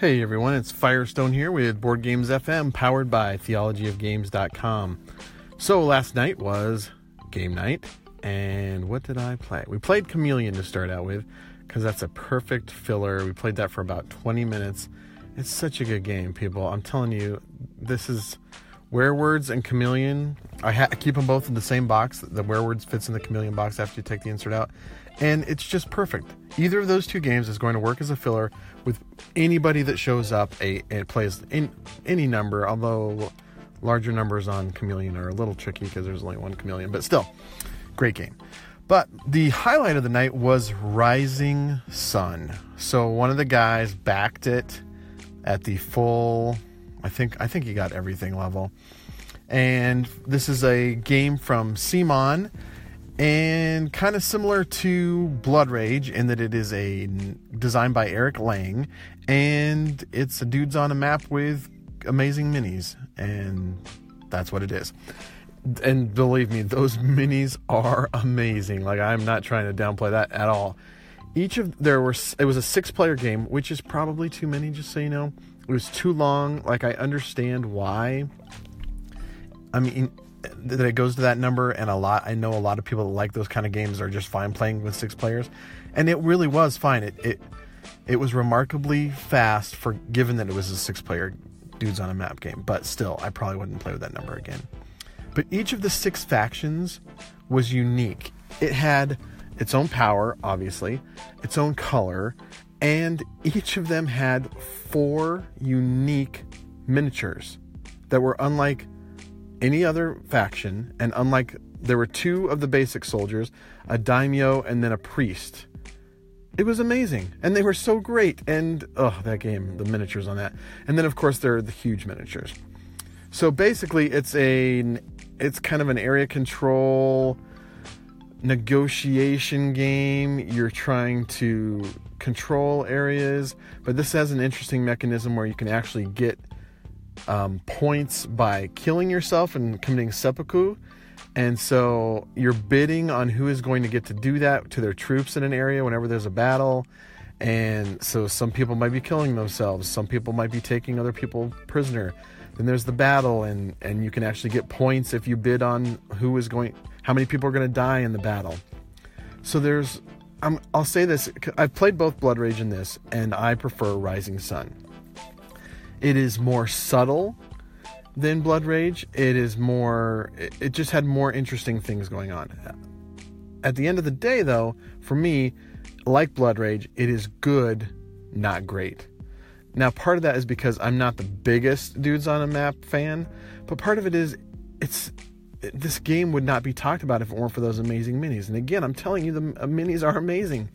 Hey everyone, it's Firestone here with Board Games FM powered by theologyofgames.com. So last night was game night, and what did I play? We played Chameleon to start out with because that's a perfect filler. We played that for about 20 minutes. It's such a good game, people. I'm telling you, this is Werewords and Chameleon. I, ha- keep them both in the same box. The Werewords fits in the Chameleon box after you take the insert out, and it's just perfect. Either of those two games is going to work as a filler with anybody that shows up a and plays in any number although larger numbers on chameleon are a little tricky because there's only one chameleon but still great game but the highlight of the night was rising sun so one of the guys backed it at the full i think i think he got everything level and this is a game from CMON and kind of similar to Blood Rage in that it is a designed by Eric Lang, and it's a dudes on a map with amazing minis, and that's what it is. And believe me, those minis are amazing. Like I'm not trying to downplay that at all. Each of there were it was a six player game, which is probably too many. Just so you know, it was too long. Like I understand why. I mean, that it goes to that number and a lot i know a lot of people that like those kind of games are just fine playing with six players. And it really was fine. It it, it was remarkably fast for given that it was a six player dudes on a map game. But still i probably wouldn't play with that number again. But each of the six factions was unique. It had its own power obviously its own color and each of them had four unique miniatures that were unlike any other faction, and unlike there were two of the basic soldiers, a daimyo and then a priest. It was amazing, and they were so great. And oh, that game, the miniatures on that, and then of course there are the huge miniatures. So basically, it's a it's kind of an area control negotiation game. You're trying to control areas, but this has an interesting mechanism where you can actually get um, points by killing yourself and committing seppuku. And so you're bidding on who is going to get to do that to their troops in an area whenever there's a battle. And so some people might be killing themselves, some people might be taking other people prisoner. Then there's the battle, and, and you can actually get points if you bid on who is going, how many people are going to die in the battle. So there's, i will say this I've played both Blood Rage and this, and I prefer Rising Sun. It is more subtle than Blood Rage. It is more, it just had more interesting things going on. At the end of the day, though, for me, like Blood Rage, it is good, not great. Now, part of that is because I'm not the biggest dudes on a map fan, but part of it is it's this game would not be talked about if it weren't for those amazing minis. And again, I'm telling you, the uh, minis are amazing.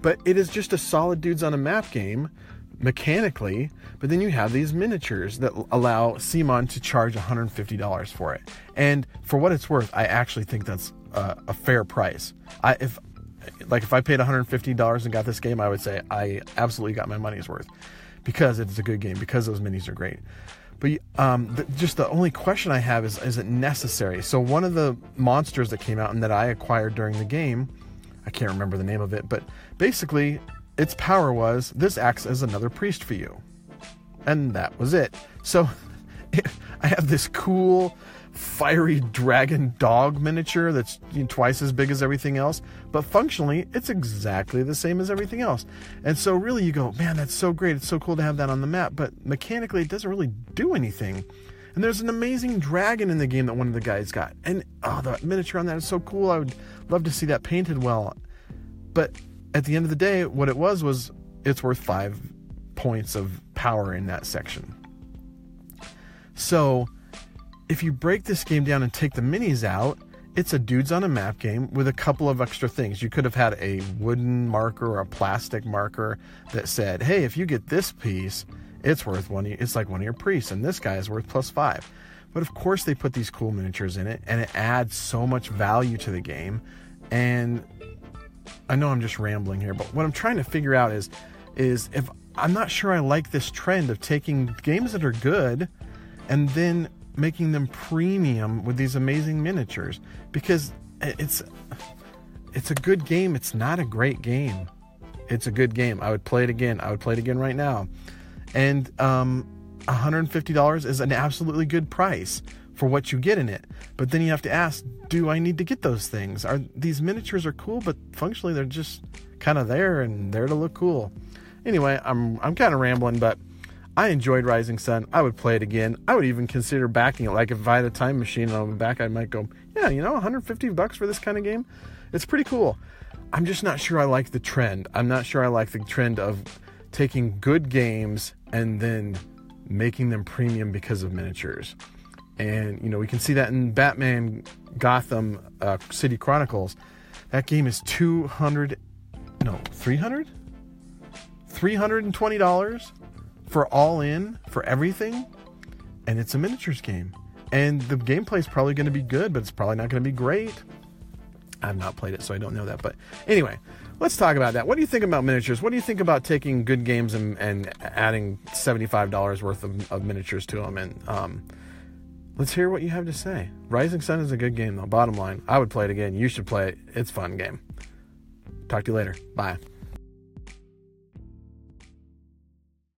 But it is just a solid dudes on a map game mechanically, but then you have these miniatures that allow CMON to charge $150 for it. And for what it's worth, I actually think that's a, a fair price. I if like if I paid $150 and got this game, I would say I absolutely got my money's worth because it's a good game because those minis are great. But um, the, just the only question I have is is it necessary? So one of the monsters that came out and that I acquired during the game, I can't remember the name of it, but basically its power was this acts as another priest for you. And that was it. So I have this cool fiery dragon dog miniature that's twice as big as everything else, but functionally it's exactly the same as everything else. And so really you go, man, that's so great. It's so cool to have that on the map, but mechanically it doesn't really do anything. And there's an amazing dragon in the game that one of the guys got. And oh, the miniature on that is so cool. I would love to see that painted well. But at the end of the day, what it was was it's worth five points of power in that section. So, if you break this game down and take the minis out, it's a dudes on a map game with a couple of extra things. You could have had a wooden marker or a plastic marker that said, "Hey, if you get this piece, it's worth one. It's like one of your priests, and this guy is worth plus five. But of course, they put these cool miniatures in it, and it adds so much value to the game. And I know I'm just rambling here, but what I'm trying to figure out is is if I'm not sure I like this trend of taking games that are good and then making them premium with these amazing miniatures because it's it's a good game, it's not a great game. It's a good game. I would play it again. I would play it again right now. And um, $150 is an absolutely good price for what you get in it. But then you have to ask, do I need to get those things? Are these miniatures are cool, but functionally they're just kind of there and there to look cool. Anyway, I'm I'm kind of rambling, but I enjoyed Rising Sun. I would play it again. I would even consider backing it. Like if I had a time machine on the back, I might go, yeah, you know, 150 bucks for this kind of game. It's pretty cool. I'm just not sure I like the trend. I'm not sure I like the trend of taking good games and then making them premium because of miniatures. And you know, we can see that in Batman Gotham uh, City Chronicles. That game is 200 no, 300 $320 for all in for everything and it's a miniatures game. And the gameplay is probably going to be good, but it's probably not going to be great. I've not played it, so I don't know that. But anyway, let's talk about that. What do you think about miniatures? What do you think about taking good games and, and adding $75 worth of, of miniatures to them? And um, let's hear what you have to say. Rising Sun is a good game, though. Bottom line, I would play it again. You should play it. It's fun game. Talk to you later. Bye.